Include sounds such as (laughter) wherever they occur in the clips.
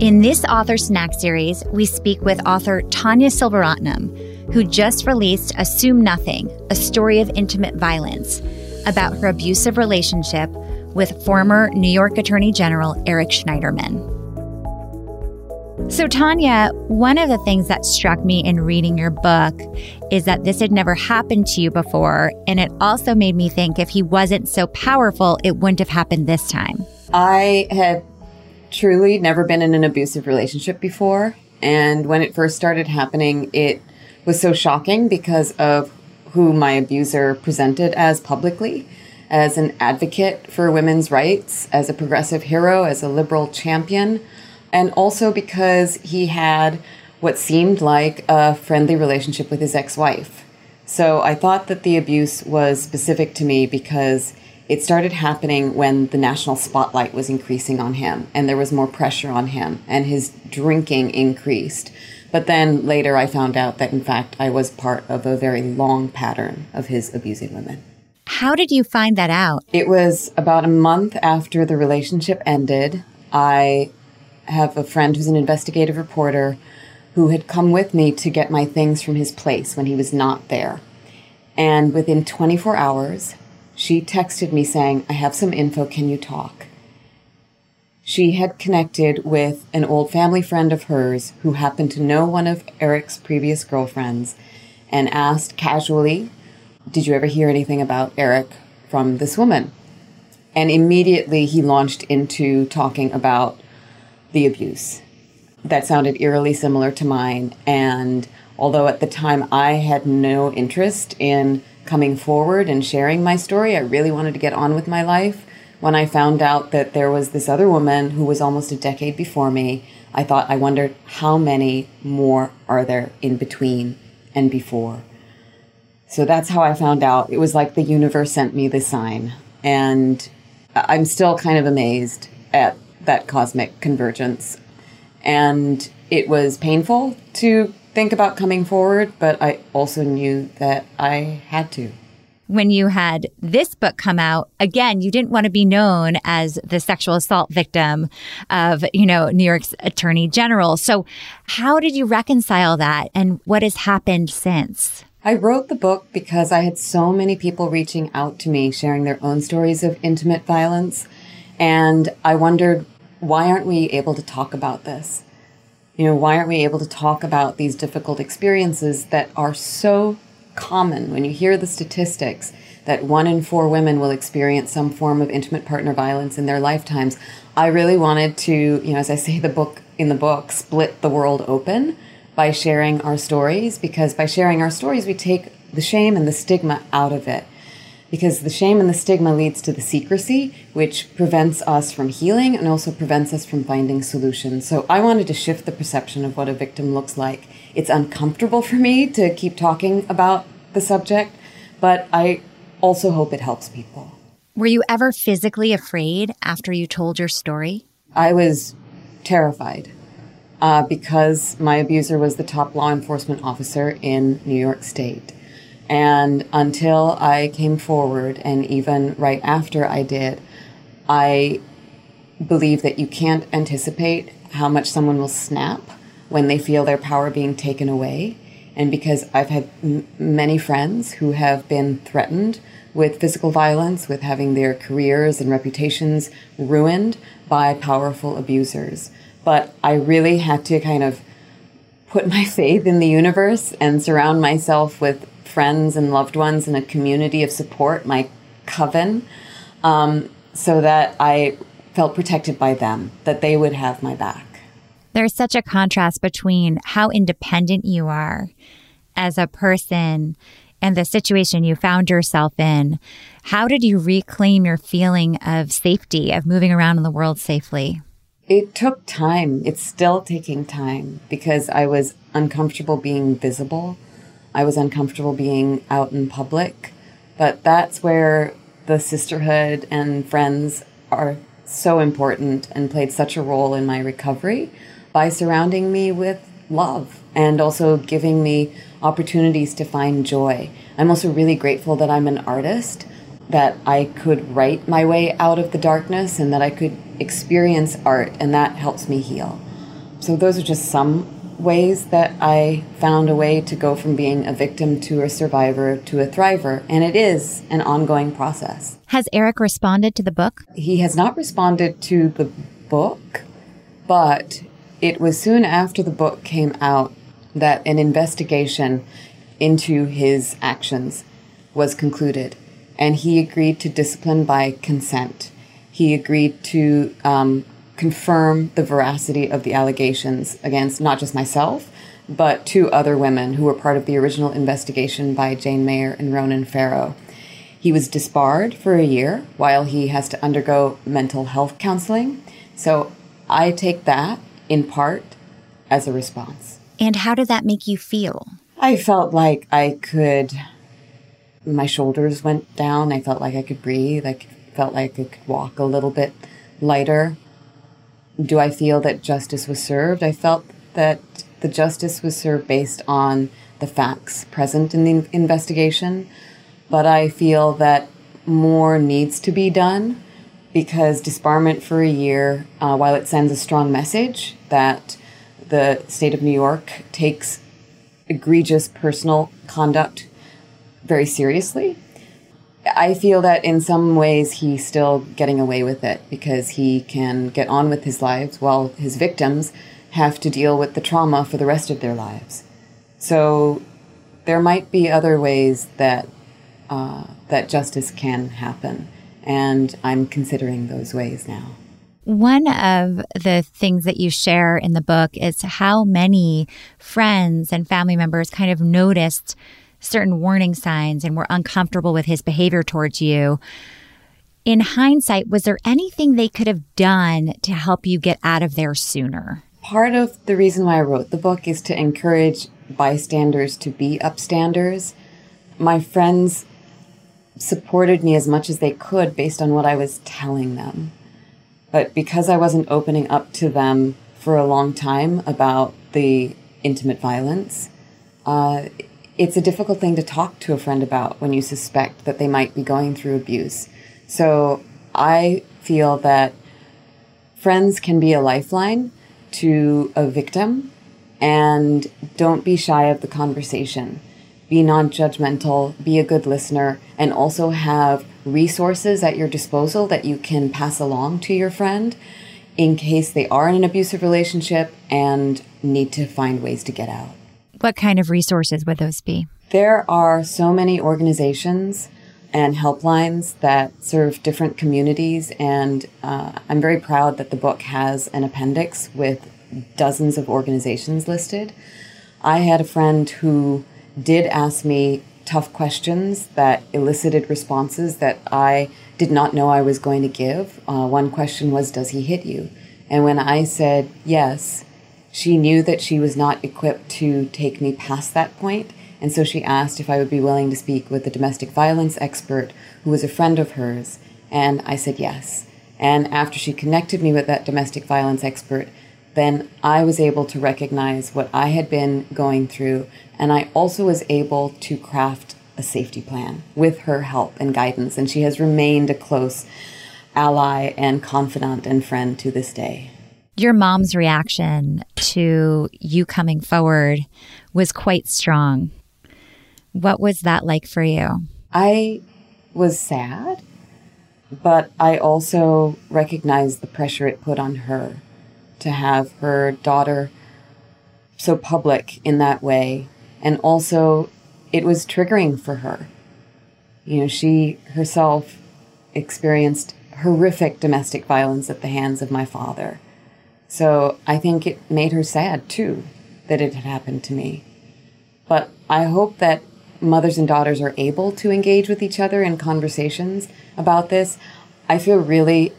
In this author snack series, we speak with author Tanya Selvaratnam, who just released Assume Nothing, a story of intimate violence, about her abusive relationship with former New York Attorney General Eric Schneiderman. So, Tanya, one of the things that struck me in reading your book is that this had never happened to you before. And it also made me think if he wasn't so powerful, it wouldn't have happened this time. I had truly never been in an abusive relationship before. And when it first started happening, it was so shocking because of who my abuser presented as publicly as an advocate for women's rights, as a progressive hero, as a liberal champion and also because he had what seemed like a friendly relationship with his ex wife. So I thought that the abuse was specific to me because it started happening when the national spotlight was increasing on him and there was more pressure on him and his drinking increased. But then later I found out that in fact I was part of a very long pattern of his abusing women. How did you find that out? It was about a month after the relationship ended. I have a friend who's an investigative reporter who had come with me to get my things from his place when he was not there. And within 24 hours, she texted me saying, I have some info, can you talk? She had connected with an old family friend of hers who happened to know one of Eric's previous girlfriends and asked casually, Did you ever hear anything about Eric from this woman? And immediately he launched into talking about the abuse. That sounded eerily similar to mine. And although at the time I had no interest in coming forward and sharing my story, I really wanted to get on with my life. When I found out that there was this other woman who was almost a decade before me, I thought, I wondered how many more are there in between and before. So that's how I found out. It was like the universe sent me the sign. And I'm still kind of amazed at that cosmic convergence. And it was painful to think about coming forward, but I also knew that I had to. When you had this book come out, again, you didn't want to be known as the sexual assault victim of, you know, New York's attorney general. So how did you reconcile that and what has happened since? I wrote the book because I had so many people reaching out to me, sharing their own stories of intimate violence. And I wondered, why aren't we able to talk about this? You know, why aren't we able to talk about these difficult experiences that are so common when you hear the statistics that one in four women will experience some form of intimate partner violence in their lifetimes? I really wanted to, you know, as I say the book in the book, split the world open by sharing our stories because by sharing our stories we take the shame and the stigma out of it because the shame and the stigma leads to the secrecy, which prevents us from healing and also prevents us from finding solutions. So I wanted to shift the perception of what a victim looks like. It's uncomfortable for me to keep talking about the subject, but I also hope it helps people. Were you ever physically afraid after you told your story? I was terrified uh, because my abuser was the top law enforcement officer in New York State. And until I came forward, and even right after I did, I believe that you can't anticipate how much someone will snap when they feel their power being taken away. And because I've had m- many friends who have been threatened with physical violence, with having their careers and reputations ruined by powerful abusers. But I really had to kind of put my (laughs) faith in the universe and surround myself with friends and loved ones and a community of support, my coven, um, so that I felt protected by them, that they would have my back. There's such a contrast between how independent you are as a person and the situation you found yourself in. How did you reclaim your feeling of safety, of moving around in the world safely? It took time. It's still taking time because I was uncomfortable being visible. I was uncomfortable being out in public. But that's where the sisterhood and friends are so important and played such a role in my recovery by surrounding me with love and also giving me opportunities to find joy. I'm also really grateful that I'm an artist, that I could write my way out of the darkness and that I could experience art, and that helps me heal. so those are just some ways that I found a way to go from being a victim to a survivor to a thriver. And it is an ongoing process. Has Eric responded to the book? He has not responded to the book, but it was soon after the book came out that an investigation into his actions was concluded. And he agreed to discipline by consent. He agreed to um, confirm the veracity of the allegations against not just myself, but two other women who were part of the original investigation by Jane Mayer and Ronan Farrow. He was disbarred for a year while he has to undergo mental health counseling. So I take that in part as a response. And how did that make you feel? I felt like I could, my shoulders went down. I felt like I could breathe. I felt like I could walk a little bit lighter do I feel that justice was served? I felt that the justice was served based on the facts present in the investigation, but I feel that more needs to be done because disbarment for a year, uh, while it sends a strong message that the state of New York takes egregious personal conduct very seriously, I feel that in some ways he's still getting away with it because he can get on with his lives while his victims have to deal with the trauma for the rest of their lives. So there might be other ways that uh, that justice can happen, and I'm considering those ways now. One of the things that you share in the book is how many friends and family members kind of noticed certain warning signs and were uncomfortable with his behavior towards you. In hindsight, was there anything they could have done to help you get out of there sooner? Part of the reason why I wrote the book is to encourage bystanders to be upstanders. My friends supported me as much as they could based on what I was telling them. But because I wasn't opening up to them for a long time about the intimate violence, uh, it's a difficult thing to talk to a friend about when you suspect that they might be going through abuse. So I feel that friends can be a lifeline to a victim and don't be shy of the conversation. Be non judgmental, be a good listener, and also have resources at your disposal that you can pass along to your friend in case they are in an abusive relationship and need to find ways to get out. What kind of resources would those be? There are so many organizations and helplines that serve different communities, and uh, I'm very proud that the book has an appendix with dozens of organizations listed. I had a friend who did ask me tough questions that elicited responses that I did not know I was going to give. Uh, one question was, Does he hit you? And when I said yes, she knew that she was not equipped to take me past that point, and so she asked if I would be willing to speak with a domestic violence expert who was a friend of hers, and I said yes. And after she connected me with that domestic violence expert, then I was able to recognize what I had been going through, and I also was able to craft a safety plan with her help and guidance, and she has remained a close ally and confidant and friend to this day. Your mom's reaction to you coming forward was quite strong. What was that like for you? I was sad, but I also recognized the pressure it put on her to have her daughter so public in that way. And also, it was triggering for her. You know, she herself experienced horrific domestic violence at the hands of my father. So I think it made her sad too that it had happened to me. But I hope that mothers and daughters are able to engage with each other in conversations about this. I feel really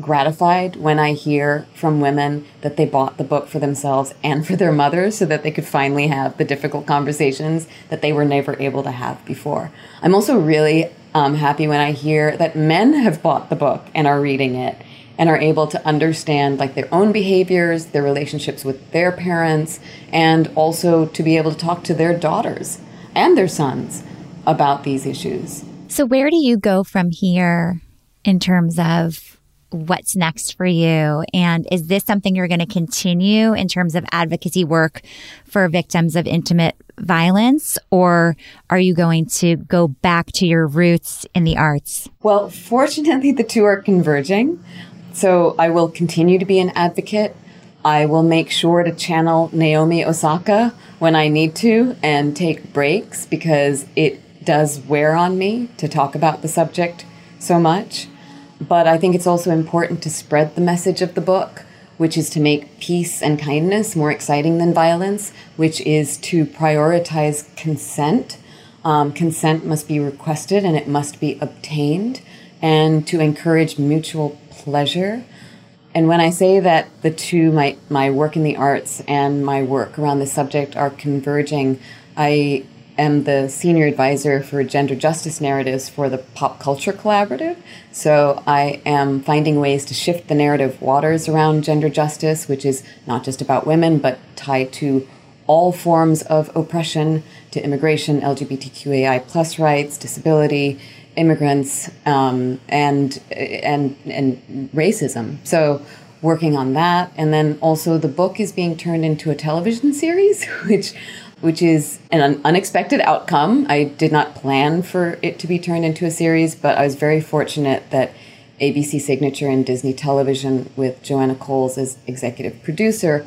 gratified when I hear from women that they bought the book for themselves and for their mothers so that they could finally have the difficult conversations that they were never able to have before. I'm also really um, happy when I hear that men have bought the book and are reading it and are able to understand like their own behaviors, their relationships with their parents, and also to be able to talk to their daughters and their sons about these issues. So, where do you go from here in terms of what's next for you? And is this something you're going to continue in terms of advocacy work for victims of intimate violence? Or are you going to go back to your roots in the arts? Well, fortunately, the two are converging. So I will continue to be an advocate. I will make sure to channel Naomi Osaka when I need to and take breaks because it does wear on me to talk about the subject so much. But I think it's also important to spread the message of the book, which is to make peace and kindness more exciting than violence, which is to prioritize consent. Um, consent must be requested and it must be obtained, and to encourage mutual pleasure. And when I say that the two, my, my work in the arts and my work around the subject are converging, I am the senior advisor for gender justice narratives for the Pop Culture Collaborative. So I am finding ways to shift the narrative waters around gender justice, which is not just about women, but tied to all forms of oppression, to immigration, LGBTQAI plus rights, disability, immigrants, um, and and and racism. So working on that, and then also the book is being turned into a television series, (laughs) which which is an unexpected outcome. I did not plan for it to be turned into a series, but I was very fortunate that ABC Signature and Disney Television, with Joanna Coles as executive producer,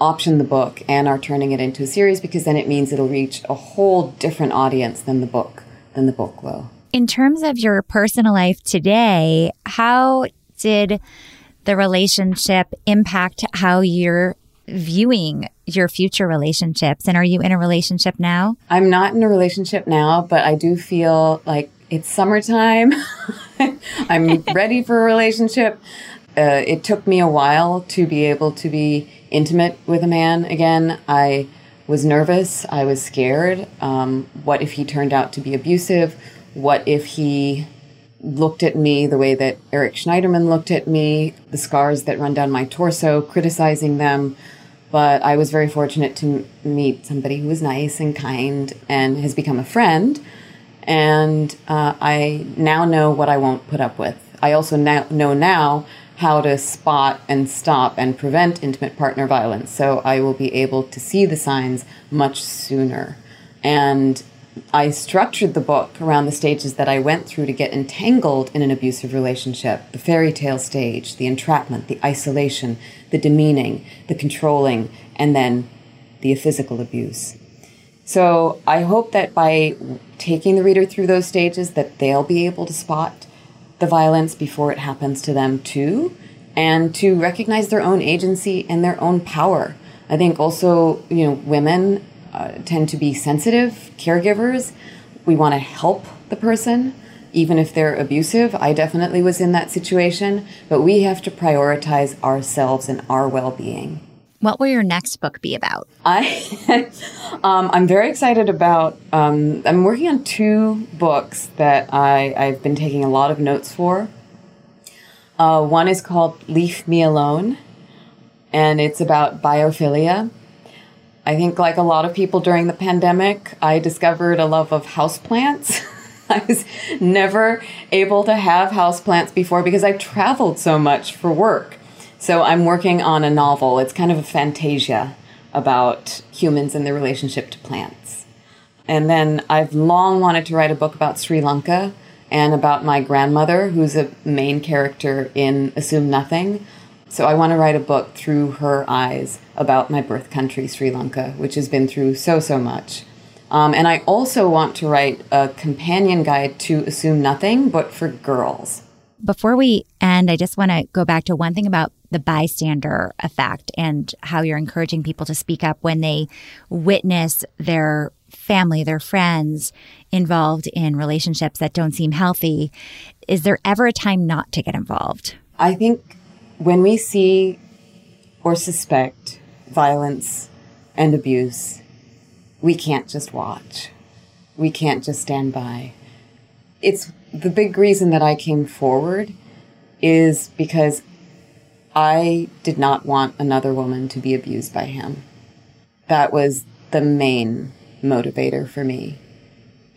optioned the book and are turning it into a series because then it means it'll reach a whole different audience than the book than the book will. In terms of your personal life today, how did the relationship impact how you're viewing your future relationships? And are you in a relationship now? I'm not in a relationship now, but I do feel like it's summertime. (laughs) I'm (laughs) ready for a relationship. Uh, it took me a while to be able to be intimate with a man again. I was nervous. I was scared. Um, what if he turned out to be abusive? What if he looked at me the way that Eric Schneiderman looked at me, the scars that run down my torso, criticizing them? But I was very fortunate to meet somebody who was nice and kind and has become a friend. And uh, I now know what I won't put up with. I also now know now how to spot and stop and prevent intimate partner violence. So I will be able to see the signs much sooner. And I structured the book around the stages that I went through to get entangled in an abusive relationship the fairy tale stage, the entrapment, the isolation, the demeaning, the controlling, and then the physical abuse. So I hope that by taking the reader through those stages that they'll be able to spot the violence before it happens to them too and to recognize their own agency and their own power. I think also, you know, women uh, tend to be sensitive caregivers. We want to help the person, even if they're abusive. I definitely was in that situation, but we have to prioritize ourselves and our well being. What will your next book be about? I, (laughs) um, I'm very excited about. Um, I'm working on two books that I, I've been taking a lot of notes for. Uh, one is called Leave Me Alone, and it's about biophilia. I think, like a lot of people during the pandemic, I discovered a love of houseplants. (laughs) I was never able to have houseplants before because I traveled so much for work. So I'm working on a novel. It's kind of a fantasia about humans and their relationship to plants. And then I've long wanted to write a book about Sri Lanka and about my grandmother, who's a main character in Assume Nothing. So I want to write a book through her eyes about my birth country, Sri Lanka, which has been through so, so much. Um, and I also want to write a companion guide to Assume Nothing, but for girls. Before we end, I just want to go back to one thing about the bystander effect and how you're encouraging people to speak up when they witness their family, their friends involved in relationships that don't seem healthy. Is there ever a time not to get involved? I think when we see or suspect violence and abuse, we can't just watch. We can't just stand by. It's the big reason that I came forward is because I did not want another woman to be abused by him. That was the main motivator for me.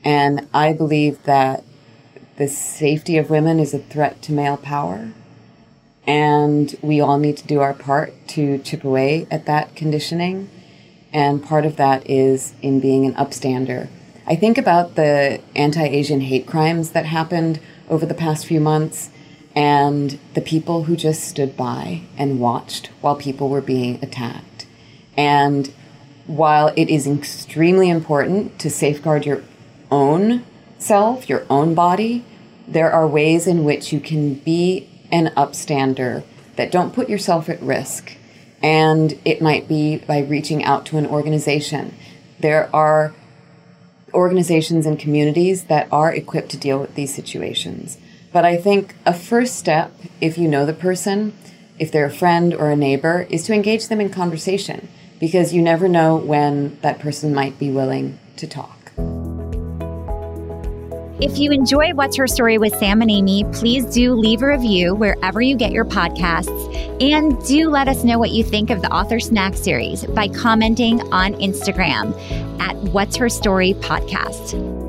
And I believe that the safety of women is a threat to male power And we all need to do our part to chip away at that conditioning. And part of that is in being an upstander. I think about the anti Asian hate crimes that happened over the past few months and the people who just stood by and watched while people were being attacked. And while it is extremely important to safeguard your own self, your own body, there are ways in which you can be an upstander that don't put yourself at risk. And it might be by reaching out to an organization. There are organizations and communities that are equipped to deal with these situations. But I think a first step, if you know the person, if they're a friend or a neighbor, is to engage them in conversation because you never know when that person might be willing to talk. If you enjoy What's Her Story with Sam and Amy, please do leave a review wherever you get your podcasts. And do let us know what you think of the Author Snack series by commenting on Instagram at What's Her Story Podcast.